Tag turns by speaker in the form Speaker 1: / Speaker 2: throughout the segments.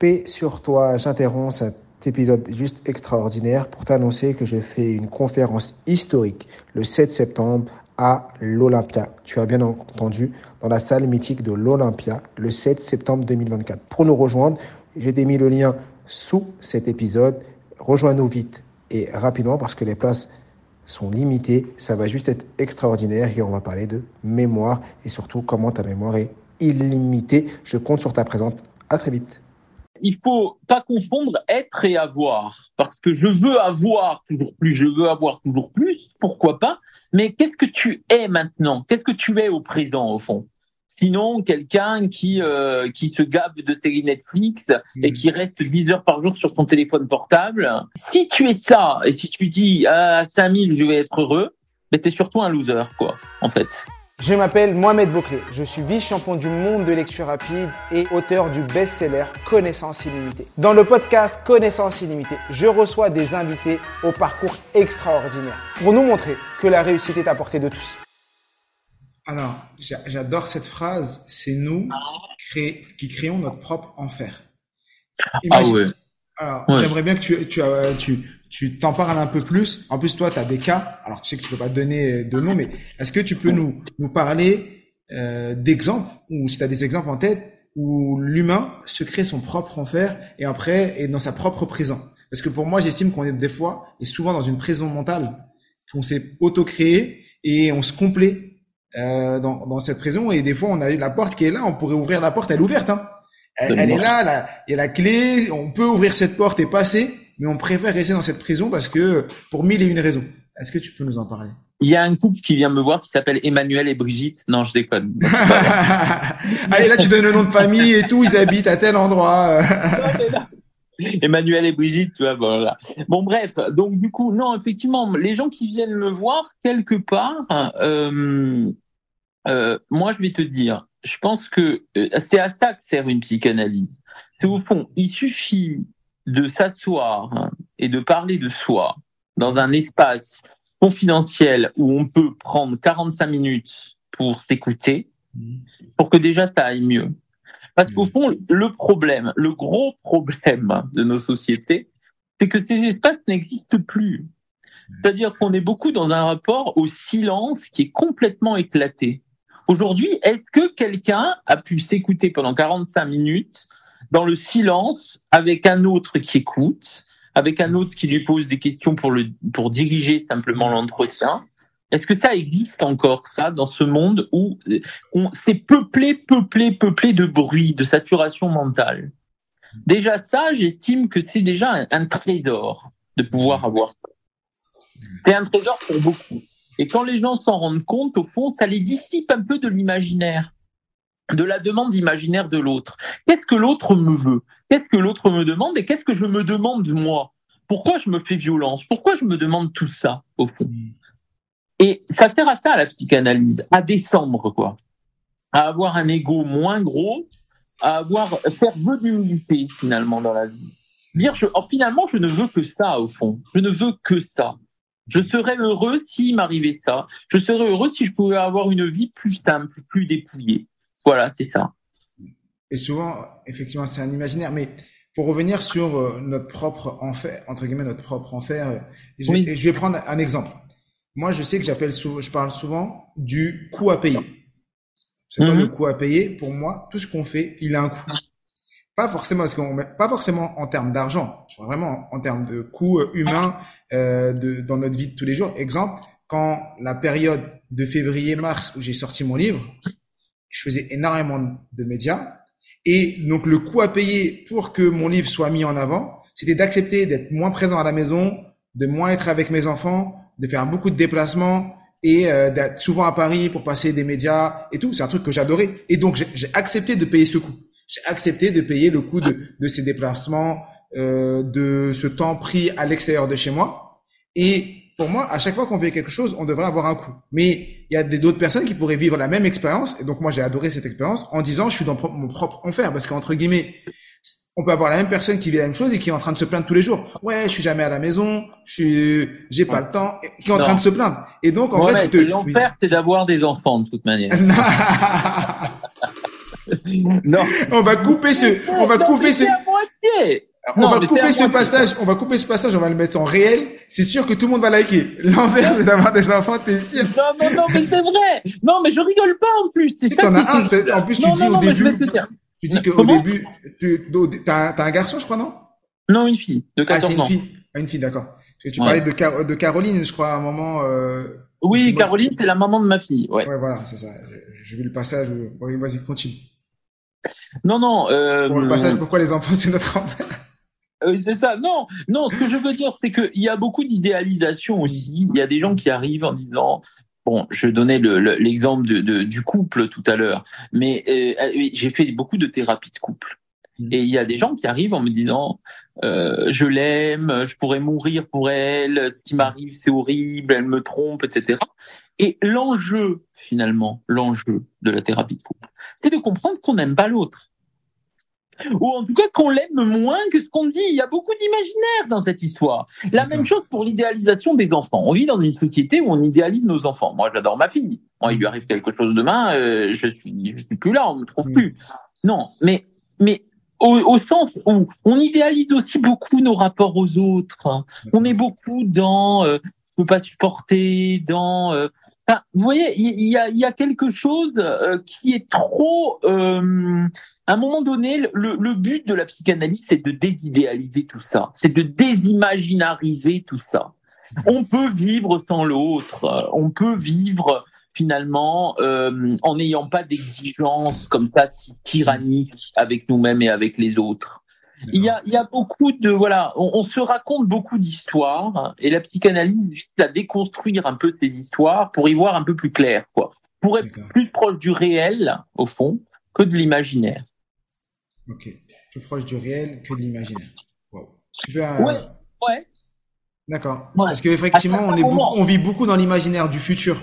Speaker 1: Paix sur toi, j'interromps cet épisode juste extraordinaire pour t'annoncer que je fais une conférence historique le 7 septembre à l'Olympia. Tu as bien entendu, dans la salle mythique de l'Olympia, le 7 septembre 2024. Pour nous rejoindre, j'ai démis le lien sous cet épisode. Rejoins-nous vite et rapidement parce que les places sont limitées. Ça va juste être extraordinaire et on va parler de mémoire et surtout comment ta mémoire est illimitée. Je compte sur ta présence. À très vite.
Speaker 2: Il faut pas confondre être et avoir. Parce que je veux avoir toujours plus, je veux avoir toujours plus, pourquoi pas. Mais qu'est-ce que tu es maintenant? Qu'est-ce que tu es au présent au fond? Sinon, quelqu'un qui euh, qui se gave de séries Netflix et qui reste 10 heures par jour sur son téléphone portable. Si tu es ça et si tu dis à 5000 je vais être heureux, mais ben, t'es surtout un loser quoi, en fait.
Speaker 1: Je m'appelle Mohamed Bouclé, je suis vice-champion du monde de lecture rapide et auteur du best-seller Connaissance illimitée. Dans le podcast Connaissance illimitée, je reçois des invités au parcours extraordinaire pour nous montrer que la réussite est à portée de tous. Alors, j'adore cette phrase. C'est nous qui créons notre propre enfer.
Speaker 2: ah ouais.
Speaker 1: Alors, j'aimerais bien que tu, tu, tu, tu t'en parles un peu plus. En plus, toi, tu as des cas. Alors, tu sais que tu peux pas donner de nom, mais est-ce que tu peux nous, nous parler euh, d'exemples, ou si tu as des exemples en tête, où l'humain se crée son propre enfer et après est dans sa propre prison? Parce que pour moi, j'estime qu'on est des fois et souvent dans une prison mentale qu'on s'est auto-créé et on se complaît euh, dans, dans, cette prison et des fois on a la porte qui est là, on pourrait ouvrir la porte, elle est ouverte. Hein. Elle, est là, il y a la clé, on peut ouvrir cette porte et passer, mais on préfère rester dans cette prison parce que pour mille et une raisons. Est-ce que tu peux nous en parler?
Speaker 2: Il y a un couple qui vient me voir qui s'appelle Emmanuel et Brigitte. Non, je déconne.
Speaker 1: Allez, là tu donnes le nom de famille et tout, ils habitent à tel endroit.
Speaker 2: Emmanuel et Brigitte, tu vois, voilà. Bon, bref, donc du coup, non, effectivement, les gens qui viennent me voir quelque part, euh, euh, moi, je vais te dire, je pense que euh, c'est à ça que sert une psychanalyse. C'est au fond, il suffit de s'asseoir et de parler de soi dans un espace confidentiel où on peut prendre 45 minutes pour s'écouter, pour que déjà ça aille mieux. Parce qu'au fond, le problème, le gros problème de nos sociétés, c'est que ces espaces n'existent plus. C'est-à-dire qu'on est beaucoup dans un rapport au silence qui est complètement éclaté. Aujourd'hui, est-ce que quelqu'un a pu s'écouter pendant 45 minutes dans le silence avec un autre qui écoute, avec un autre qui lui pose des questions pour le pour diriger simplement l'entretien Est-ce que ça existe encore ça dans ce monde où on c'est peuplé, peuplé, peuplé de bruit, de saturation mentale? Déjà ça, j'estime que c'est déjà un, un, trésor de pouvoir avoir ça. C'est un trésor pour beaucoup. Et quand les gens s'en rendent compte, au fond, ça les dissipe un peu de l'imaginaire, de la demande imaginaire de l'autre. Qu'est-ce que l'autre me veut? Qu'est-ce que l'autre me demande? Et qu'est-ce que je me demande moi? Pourquoi je me fais violence? Pourquoi je me demande tout ça, au fond? Et ça sert à ça, la psychanalyse, à descendre, quoi. À avoir un ego moins gros, à avoir, faire vœu d'humilité, finalement, dans la vie. Dire, je, oh, finalement, je ne veux que ça, au fond. Je ne veux que ça. Je serais heureux s'il m'arrivait ça. Je serais heureux si je pouvais avoir une vie plus simple, plus dépouillée. Voilà, c'est ça.
Speaker 1: Et souvent, effectivement, c'est un imaginaire. Mais pour revenir sur euh, notre propre enfer, entre guillemets, notre propre enfer, euh, je, vais prendre un exemple. Moi, je sais que j'appelle souvent, je parle souvent du coût à payer. C'est quoi le mhm. coût à payer Pour moi, tout ce qu'on fait, il a un coût. Pas forcément, parce qu'on pas forcément en termes d'argent. Je vois vraiment en, termes de coût euh, humain euh, de, dans notre vie de tous les jours. Exemple, quand la période de février-mars où j'ai sorti mon livre, je faisais énormément de médias. Et donc le coût à payer pour que mon livre soit mis en avant, c'était d'accepter d'être moins présent à la maison, de moins être avec mes enfants, de faire beaucoup de déplacements et euh, d'être souvent à Paris pour passer des médias et tout. C'est un truc que j'adorais. Et donc j'ai accepté de payer ce coût. J'ai accepté de payer le coût de, de ces déplacements, euh, de ce temps pris à l'extérieur de chez moi. Et pour moi, à chaque fois qu'on fait quelque chose, on devrait avoir un coût. Mais il y a d'autres personnes qui pourraient vivre la même expérience. Et donc moi, j'ai adoré cette expérience en disant, je suis dans mon propre enfer. Parce qu'entre guillemets, on peut avoir la même personne qui vit la même chose et qui est en train de se plaindre tous les jours. Ouais, je suis jamais à la maison, je suis, j'ai pas le temps, qui est en train de se plaindre. Et donc, en fait,
Speaker 2: l'enfer, c'est d'avoir des enfants de toute manière.
Speaker 1: non. On va couper ce, on va couper ce. On va couper ce passage, on va couper ce passage, on va le mettre en réel. C'est sûr que tout le monde va liker. L'envers, c'est d'avoir des enfants, t'es sûr?
Speaker 2: Non, non, non, mais c'est vrai. Non, mais je rigole pas en plus. C'est
Speaker 1: ça. T'en as un. En plus, tu dis au début. Tu dis qu'au début, tu as, un garçon, je crois, non?
Speaker 2: Non, une fille de 14 ah,
Speaker 1: une Fille. Ah, une fille, d'accord. Parce que tu parlais de, de Caroline, je crois, à un moment. Euh,
Speaker 2: oui, Caroline, c'est la maman de ma fille. Ouais.
Speaker 1: Ouais, voilà, c'est ça. J'ai vu le passage. Oui, vas-y, continue.
Speaker 2: Non, non. Euh...
Speaker 1: Pour le passage, pourquoi les enfants, c'est notre enfant
Speaker 2: euh, c'est ça. Non, non. Ce que je veux dire, c'est qu'il y a beaucoup d'idéalisation aussi. Il y a des gens qui arrivent en disant. Bon, je donnais l'exemple de, du couple tout à l'heure, mais euh, j'ai fait beaucoup de thérapie de couple. Mm. Et il y a des gens qui arrivent en me disant euh, je l'aime, je pourrais mourir pour elle, ce qui m'arrive c'est horrible, elle me trompe, etc. Et l'enjeu finalement, l'enjeu de la thérapie de couple, c'est de comprendre qu'on n'aime pas l'autre ou en tout cas qu'on l'aime moins que ce qu'on dit. Il y a beaucoup d'imaginaire dans cette histoire. La même chose pour l'idéalisation des enfants. On vit dans une société où on idéalise nos enfants. Moi, j'adore ma fille. Moi, il lui arrive quelque chose demain, euh, je suis, je suis plus là, on me trouve plus. Non, mais, mais au, au, sens où on idéalise aussi beaucoup nos rapports aux autres. On est beaucoup dans euh, je peux pas supporter, dans euh, vous voyez, il y, a, quelque chose euh, qui est trop. Euh, à un moment donné, le, but de la psychanalyse, c'est de désidéaliser tout ça, c'est de désimaginariser tout ça. On peut vivre sans l'autre, on peut vivre finalement euh, en n'ayant pas d'exigence comme ça si tyrannique avec nous-mêmes et avec les autres. Il y a, il y a beaucoup de voilà, on, se raconte beaucoup d'histoires et la psychanalyse vise à déconstruire un peu ces histoires pour y voir un peu plus clair, quoi, pour être plus proche du réel au fond que de l'imaginaire.
Speaker 1: Ok, plus proche du réel que de l'imaginaire. Wow.
Speaker 2: Super. Ouais, ouais.
Speaker 1: D'accord. Parce qu'effectivement, on est on vit beaucoup dans l'imaginaire du futur.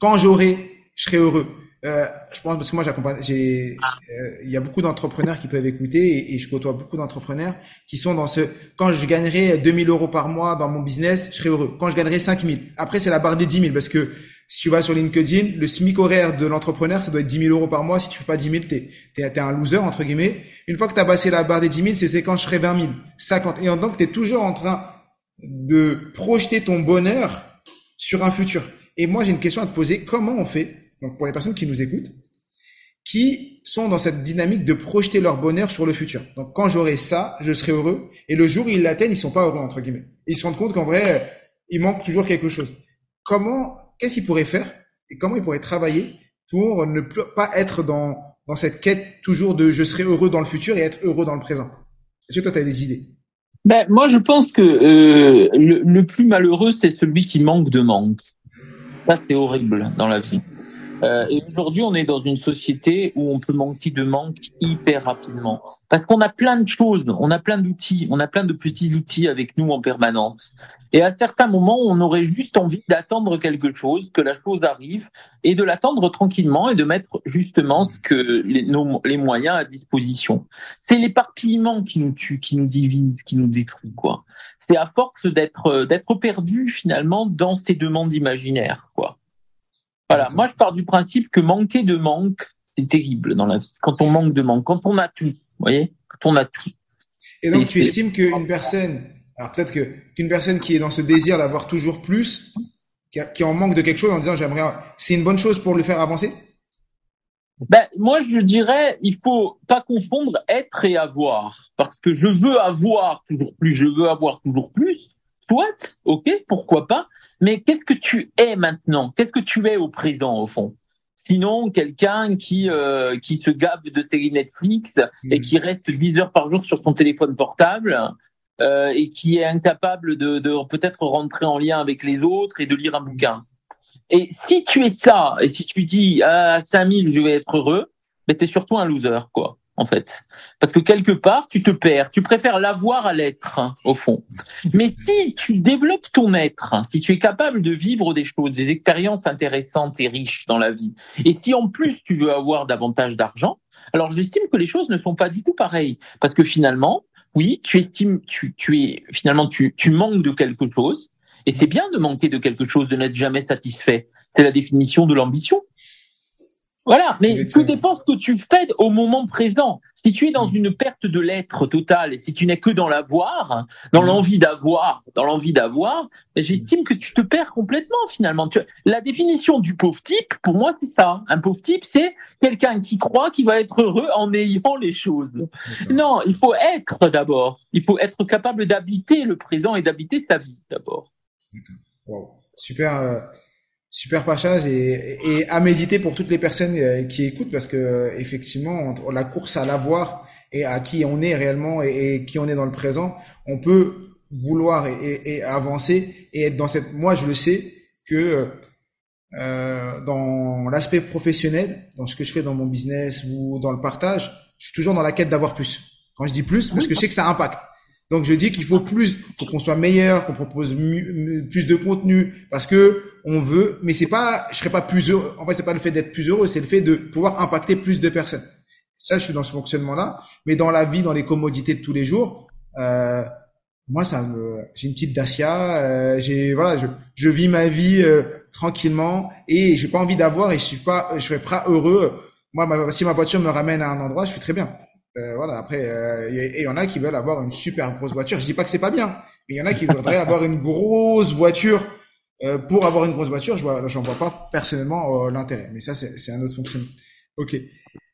Speaker 1: Quand j'aurai, je serai heureux. Euh, je pense parce que moi j'accompagne, j'ai, euh, il y a beaucoup d'entrepreneurs qui peuvent écouter et, je côtoie beaucoup d'entrepreneurs qui sont dans ce. Quand je gagnerai 2000 euros par mois dans mon business, je serai heureux. Quand je gagnerai 5000, après c'est la barre des 10 000 parce que si tu vas sur LinkedIn, le SMIC horaire de l'entrepreneur, ça doit être 10 000 euros par mois. Si tu fais pas 10 000, t'es, t'es, t'es un loser, entre guillemets. Une fois que tu as passé la barre des 10 000, c'est, quand je serai 20 000, 50. Et donc, tu es toujours en train de projeter ton bonheur sur un futur. Et moi, j'ai une question à te poser. Comment on fait donc pour les personnes qui nous écoutent, qui sont dans cette dynamique de projeter leur bonheur sur le futur. Donc quand j'aurai ça, je serai heureux. Et le jour où ils l'atteignent, ils sont pas heureux entre guillemets. Ils se rendent compte qu'en vrai, il manque toujours quelque chose. Comment, qu'est-ce qu'ils pourraient faire et comment ils pourraient travailler pour ne pas être dans dans cette quête toujours de je serai heureux dans le futur et être heureux dans le présent? Est-ce que toi tu as des idées?
Speaker 2: Ben, moi je pense que euh, le plus malheureux c'est celui qui manque de manque. Ça c'est horrible dans la vie. Euh, et aujourd'hui, on est dans une société où on peut manquer de manque hyper rapidement. Parce qu'on a plein de choses, on a plein d'outils, on a plein de petits outils avec nous en permanence. Et à certains moments, on aurait juste envie d'attendre quelque chose, que la chose arrive, et de l'attendre tranquillement et de mettre justement ce que les, les moyens à disposition. C'est l'éparpillement qui nous tue, qui nous divise, qui nous détruit, quoi. C'est à force d'être d'être perdu finalement dans ces demandes imaginaires, quoi. Voilà, moi je pars du principe que manquer de manque, c'est terrible dans la vie. Quand on manque de manque, quand on a tout, vous voyez, quand on a tout.
Speaker 1: Et donc tu estimes qu'une personne, alors peut-être que qu'une personne qui est dans ce désir d'avoir toujours plus, qui, qui en manque de quelque chose en disant j'aimerais, c'est une bonne chose pour le faire avancer?
Speaker 2: Ben, moi, je dirais, il faut pas confondre être et avoir. Parce que je veux avoir toujours plus, je veux avoir toujours plus. Soit, ok, pourquoi pas. Mais qu'est-ce que tu es maintenant? Qu'est-ce que tu es au présent, au fond? Sinon, quelqu'un qui euh, qui se gave de séries Netflix et mm. qui reste 10 heures par jour sur son téléphone portable euh, et qui est incapable de, de peut-être rentrer en lien avec les autres et de lire un bouquin. Et si tu es ça, et si tu dis à 5000 je vais être heureux, mais tu es surtout un loser, quoi en fait. Parce que quelque part, tu te perds. Tu préfères l'avoir à l'être, hein, au fond. Mais si tu développes ton être, hein, si tu es capable de vivre des choses, des expériences intéressantes et riches dans la vie, et si en plus tu veux avoir davantage d'argent, alors j'estime que les choses ne sont pas du tout pareilles. Parce que finalement, oui, tu estimes, tu, tu es, finalement, tu, tu manques de quelque chose. Et c'est bien de manquer de quelque chose, de n'être jamais satisfait. C'est la définition de l'ambition. Voilà, mais tout dépend ce que tu fais au moment présent? Si tu es dans une perte de l'être totale et si tu n'es que dans l'avoir, dans l'envie d'avoir, dans l'envie d'avoir, ben, j'estime que tu te perds complètement finalement. La définition du pauvre type, pour moi, c'est ça. Un pauvre type, c'est quelqu'un qui croit qu'il va être heureux en ayant les choses. Non, il faut être d'abord. Il faut être capable d'habiter le présent et d'habiter sa vie d'abord.
Speaker 1: Wow. Super. Euh, Super pachage et, et, à méditer pour toutes les personnes euh, qui écoutent parce que effectivement la course à l'avoir et à qui on est réellement et, qui on est dans le présent, on peut vouloir et, et, avancer et être dans cette. Moi, je le sais que euh, dans l'aspect professionnel, dans ce que je fais dans mon business ou dans le partage, je suis toujours dans la quête d'avoir plus. Quand je dis plus, parce que je sais que ça impacte. Donc je dis qu'il faut plus, faut qu'on soit meilleur, qu'on propose plus de contenu parce que on veut, mais c'est pas, je serais pas plus heureux. En fait, c'est pas le fait d'être plus heureux, c'est le fait de pouvoir impacter plus de personnes. Ça, je suis dans ce fonctionnement-là. Mais dans la vie, dans les commodités de tous les jours, euh, moi, ça me, j'ai une petite Dacia, euh, j'ai voilà, je, je vis ma vie euh, tranquillement et j'ai pas envie d'avoir et je suis pas, je serais pas heureux. Moi, si ma voiture me ramène à un endroit, je suis très bien. Euh, voilà. Après, euh, il y, en a qui veulent avoir une super grosse voiture. Je dis pas que c'est pas bien, mais il y en a qui voudraient avoir une grosse voiture euh, pour avoir une grosse voiture. Je vois, j'en vois pas personnellement l'intérêt. Mais ça, c'est un autre fonctionnement. Ok.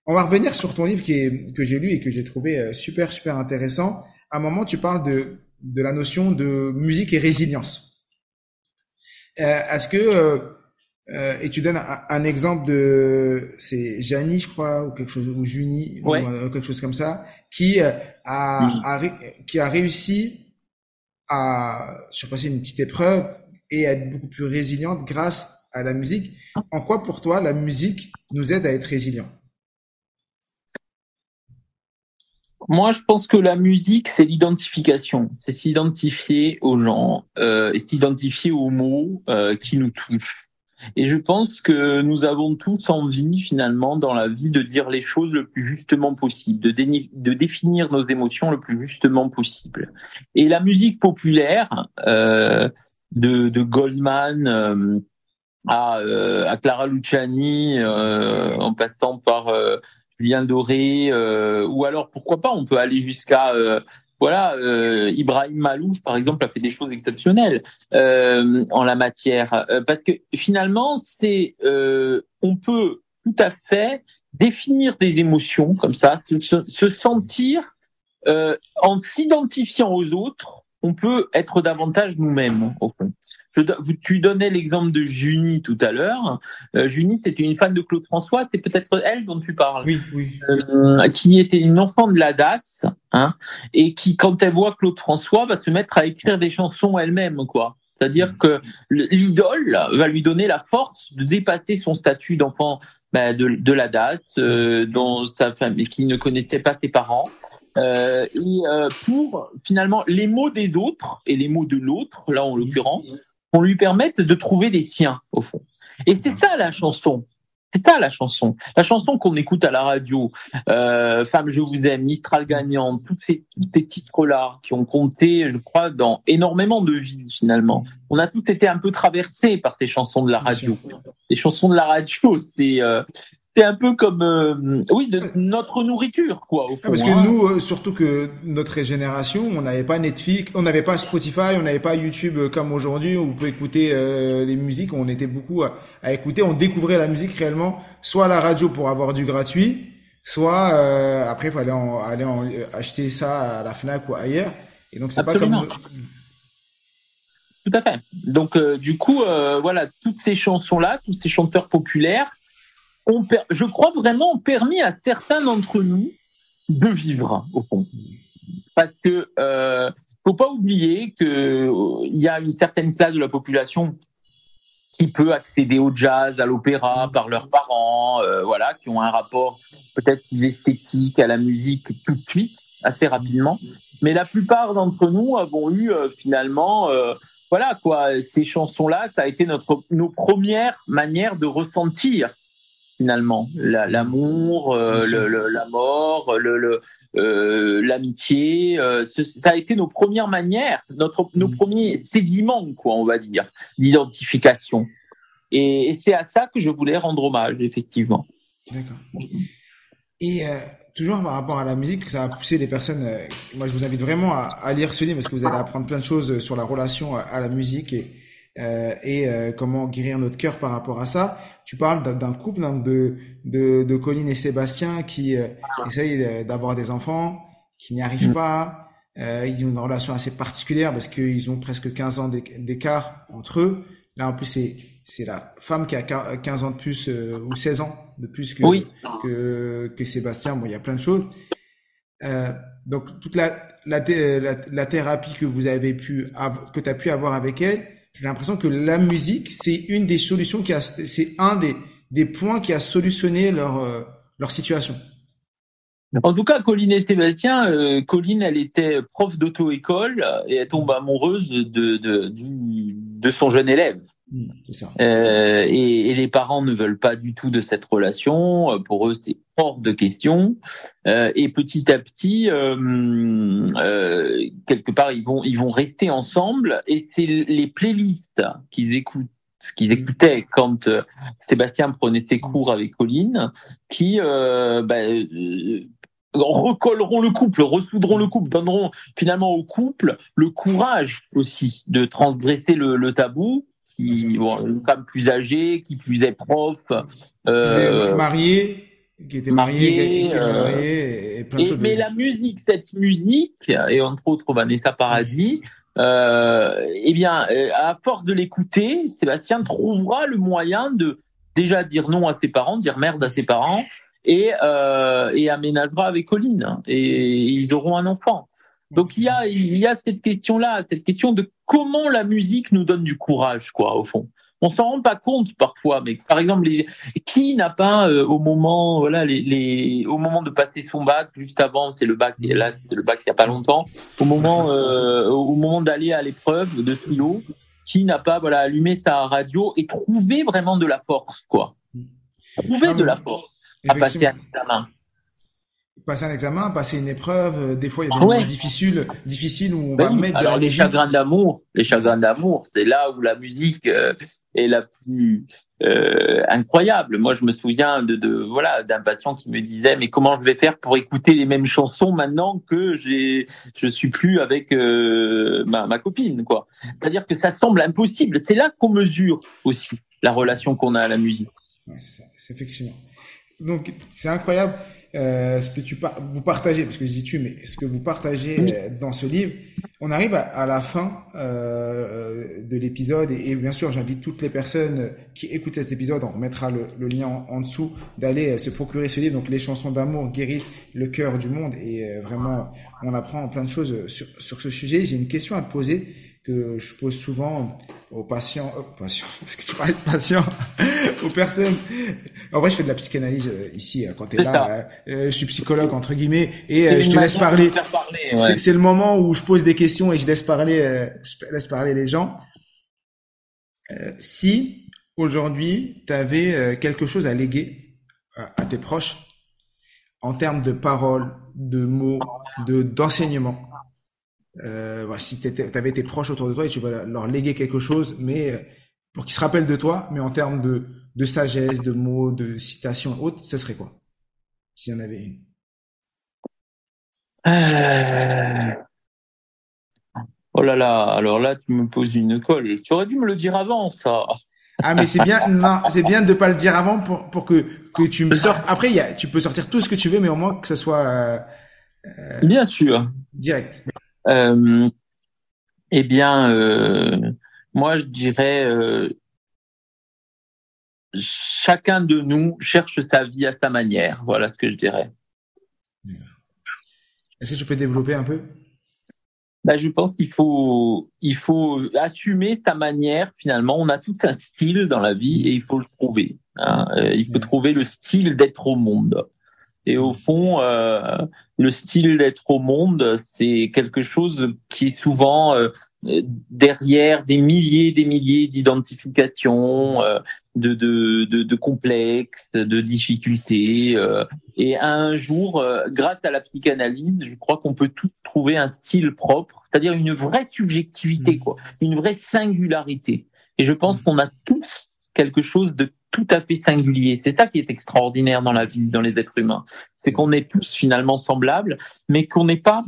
Speaker 1: On va revenir sur ton livre qui est, que j'ai lu et que j'ai trouvé super super intéressant. À un moment, tu parles de de la notion de musique et résilience. Est-ce que euh, et tu donnes un, exemple de c'est Janie je crois ou quelque chose ou Juni ou euh, quelque chose comme ça qui euh, a, qui a réussi à surpasser une petite épreuve et à être beaucoup plus résiliente grâce à la musique. En quoi pour toi la musique nous aide à être résilient
Speaker 2: Moi, je pense que la musique, c'est l'identification. C'est s'identifier aux gens euh, s'identifier aux mots euh, qui nous touchent. Et je pense que nous avons tous envie, finalement, dans la vie, de dire les choses le plus justement possible, de, de définir nos émotions le plus justement possible. Et la musique populaire euh, de, de, Goldman euh, à, euh, à, Clara Luciani, euh, en passant par euh, Julien Doré, ou alors pourquoi pas, on peut aller jusqu'à voilà, euh, Ibrahim Malouf, par exemple, a fait des choses exceptionnelles euh, en la matière, euh, parce que finalement, c'est, euh, on peut tout à fait définir des émotions comme ça, se, se sentir euh, en s'identifiant aux autres, on peut être davantage nous-mêmes au fond tu donnais l'exemple de Junie tout à l'heure. Euh, Junie, c'était une fan de Claude François. C'est peut-être elle dont tu parles.
Speaker 1: Oui, oui.
Speaker 2: Euh, qui était une enfant de la DAS, hein, et qui, quand elle voit Claude François, va se mettre à écrire des chansons elle-même, quoi. C'est-à-dire mm. que l'idole va lui donner la force de dépasser son statut d'enfant bah, de, de, la DAS, euh, dont sa famille, qui ne connaissait pas ses parents. Euh, et euh, pour finalement les mots des autres et les mots de l'autre, là en l'occurrence, qu'on lui permette de trouver les siens, au fond. Et c'est ça la chanson. C'est ça la chanson. La chanson qu'on écoute à la radio, euh, Femme, je vous aime, Mistral gagnant, tous ces, tous ces titres-là qui ont compté, je crois, dans énormément de vies finalement. On a tous été un peu traversés par ces chansons de la radio. Les chansons de la radio, c'est euh, c'est un peu comme euh, oui de notre nourriture quoi au
Speaker 1: fond, parce que hein. nous euh, surtout que notre génération on n'avait pas Netflix on n'avait pas Spotify on n'avait pas YouTube euh, comme aujourd'hui où on peut écouter les musiques on était beaucoup à, écouter on découvrait la musique réellement soit à la radio pour avoir du gratuit soit après il fallait aller en, acheter ça à la Fnac ou ailleurs. Et donc c'est pas comme
Speaker 2: tout à fait. Donc du coup voilà toutes ces chansons là tous ces chanteurs populaires je crois vraiment, permis à certains d'entre nous de vivre, au fond. Parce que euh, faut pas oublier qu'il euh, y a une certaine classe de la population qui peut accéder au jazz, à l'opéra par leurs parents, euh, voilà, qui ont un rapport peut-être plus esthétique à la musique tout de suite, assez rapidement. Mais la plupart d'entre nous avons eu euh, finalement, voilà quoi, ces chansons-là, ça a été notre nos premières manières de ressentir finalement. L'amour euh, le, la mort le, euh, l'amitié euh, ça a été nos premières manières notre nos mm. premiers sédiments quoi on va dire d'identification. Et, c'est à ça que je voulais rendre hommage effectivement.
Speaker 1: D'accord. Et toujours par rapport à la musique, ça a poussé les personnes. Moi, je vous invite vraiment à, à, lire ce livre parce que vous allez apprendre plein de choses sur la relation à, la musique et, euh, et euh, comment guérir notre cœur par rapport à ça. Tu parles d'un couple donc de, de, de Colline et Sébastien qui euh, essayent d'avoir des enfants, qui n'y arrivent mm. pas. Euh, ils ont une relation assez particulière parce qu'ils ont presque 15 ans d'écart entre eux. Là, en plus, c'est c'est la femme qui a 15 ans de plus euh, ou 16 ans de plus que, que, que Sébastien. Bon, il y a plein de choses. Euh, donc toute la, la, la, thérapie que vous avez pu que tu as pu avoir avec elle, j'ai l'impression que la musique c'est une des solutions qui a c'est un des des points qui a solutionné leur euh, leur situation.
Speaker 2: En tout cas, Colline et Sébastien, euh, Colline, elle était prof d'auto-école et elle tombe amoureuse de, de, du, de son jeune élève. Mmh, euh, et, et, les parents ne veulent pas du tout de cette relation. Pour eux, c'est hors de question. Euh, et petit à petit, euh, euh quelque part, ils vont ils vont rester ensemble. Et c'est les playlists qu'ils écoutent qu'ils écoutaient quand euh, Sébastien prenait ses cours avec Colline, qui euh, bah, recolleront le couple, ressoudront le couple, donneront finalement au couple le courage aussi de transgresser le, le tabou qui bon, une femme plus âgée, qui plus est prof,
Speaker 1: euh, mariée, qui était mariée, qui,
Speaker 2: mariée, et, plein de choses. mais la musique, cette musique, et entre autres Vanessa Paradis, euh, eh bien, euh, à force de l'écouter, Sébastien trouvera le moyen de déjà dire non à ses parents, dire merde à ses parents, et, euh, et aménagera avec Colline, et ils auront un enfant. Donc il y a il y a cette question là, cette question de comment la musique nous donne du courage quoi au fond. On s'en rend pas compte parfois, mais par exemple, les, qui n'a pas euh, au moment voilà les, les, au moment de passer son bac juste avant, c'est le bac là c'est le bac il y a pas longtemps, au moment euh, au moment d'aller à l'épreuve de philo, qui n'a pas voilà allumé sa radio et trouvé vraiment de la force quoi, trouvé de la force à passer un examen
Speaker 1: passer un examen, passer une épreuve, euh, des fois il y a des ah moments difficiles, difficiles où on va mettre
Speaker 2: Alors les chagrins d'amour, les chagrins d'amour, c'est là où la musique euh, est la plus euh, incroyable. Moi, je me souviens de, de voilà d'un patient qui me disait mais comment je vais faire pour écouter les mêmes chansons maintenant que j'ai je suis plus avec euh, ma, ma copine quoi. C'est-à-dire que ça semble impossible. C'est là qu'on mesure aussi la relation qu'on a à la musique.
Speaker 1: Ouais, c'est ça, c'est effectivement. Donc c'est incroyable. Euh, ce que tu vous partagez, parce que je dis tu, mais ce que vous partagez euh, dans ce livre, on arrive à, la fin euh, de l'épisode et, bien sûr j'invite toutes les personnes qui écoutent cet épisode, on mettra le, lien en, dessous, d'aller se procurer ce livre. Donc les chansons d'amour guérissent le cœur du monde et vraiment on apprend plein de choses sur, sur ce sujet. J'ai une question à te poser que je pose souvent aux patients, aux patients, parce que tu parlais de patients, aux personnes. En vrai, je fais de la psychanalyse euh, ici euh, quand tu es là. Euh, je suis psychologue entre guillemets et je te laisse parler. C'est le moment où je pose des questions et je laisse parler, je laisse parler les gens. si aujourd'hui tu avais quelque chose à léguer à, tes proches en termes de paroles, de mots, de d'enseignement, euh, si tu avais tes proches autour de toi et tu vas leur léguer quelque chose, mais euh, pour qu'ils se rappellent de toi, mais en termes de, de sagesse, de mots, de citations autres, ce serait quoi? S'il y en avait une.
Speaker 2: Euh... Oh là là, alors là, tu me poses une colle. Tu aurais dû me le dire avant, ça.
Speaker 1: Ah mais c'est bien, non, c'est bien de pas le dire avant pour pour que que tu me sortes. Après, y a, tu peux sortir tout ce que tu veux, mais au moins que ce soit. Euh,
Speaker 2: euh bien sûr.
Speaker 1: Direct.
Speaker 2: Euh, eh bien, euh, moi, je dirais, euh, chacun de nous cherche sa vie à sa manière. Voilà ce que je dirais.
Speaker 1: Est-ce que tu peux développer un peu?
Speaker 2: Bah, je pense qu'il faut, il faut assumer sa manière. Finalement, on a tout un style dans la vie et il faut le trouver. Hein. Il faut trouver le style d'être au monde. Et au fond, euh, le style d'être au monde, c'est quelque chose qui est souvent euh, derrière des milliers, des milliers d'identifications, euh, de, de, de, de, complexes, de difficultés. Et un jour, grâce à la psychanalyse, je crois qu'on peut tous trouver un style propre, c'est-à-dire une vraie subjectivité, mmh. quoi, une vraie singularité. Et je pense mmh. qu'on a tous quelque chose de tout à fait singulier. C'est ça qui est extraordinaire dans la vie, dans les êtres humains. C'est qu'on est tous finalement semblables, mais qu'on n'est pas,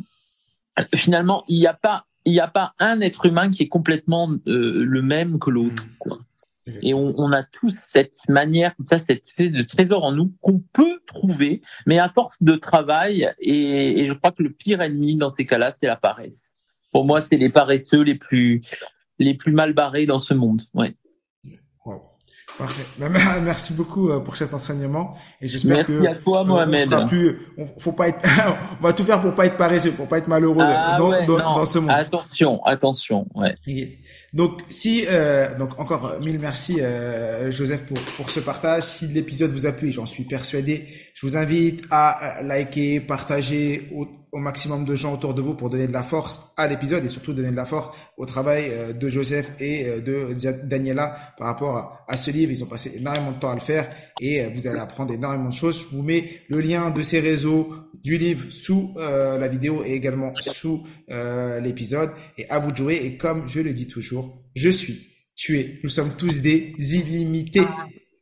Speaker 2: finalement, il n'y a pas, il n'y a pas un être humain qui est complètement euh, le même que l'autre. Mmh. Et on, a tous cette manière, ça, cette de trésor en nous qu'on peut trouver, mais à force de travail. Et, et je crois que le pire ennemi dans ces cas-là, c'est la paresse. Pour moi, c'est les paresseux les plus, les plus mal barrés dans ce monde. Ouais.
Speaker 1: Parfait. Bah, merci beaucoup euh, pour cet enseignement et j'espère que
Speaker 2: à toi, Mohamed.
Speaker 1: on sera plus, faut pas être, on va tout faire pour pas être paresseux, pour pas être malheureux
Speaker 2: ah
Speaker 1: dans, dans, ce monde.
Speaker 2: Attention, attention, ouais.
Speaker 1: Donc si, euh, donc encore mille merci euh, Joseph pour pour ce partage. Si l'épisode vous a plu, j'en suis persuadé, je vous invite à liker, partager, au maximum de gens autour de vous pour donner de la force à l'épisode et surtout donner de la force au travail euh, de Joseph et euh, de Daniela par rapport à ce livre. Ils ont passé énormément de temps à le faire et euh, vous allez apprendre énormément de choses. Je vous mets le lien de ces réseaux du livre sous la vidéo et également sous l'épisode. Et à vous de jouer. Et comme je le dis toujours, je suis, tu es, nous sommes tous des illimités.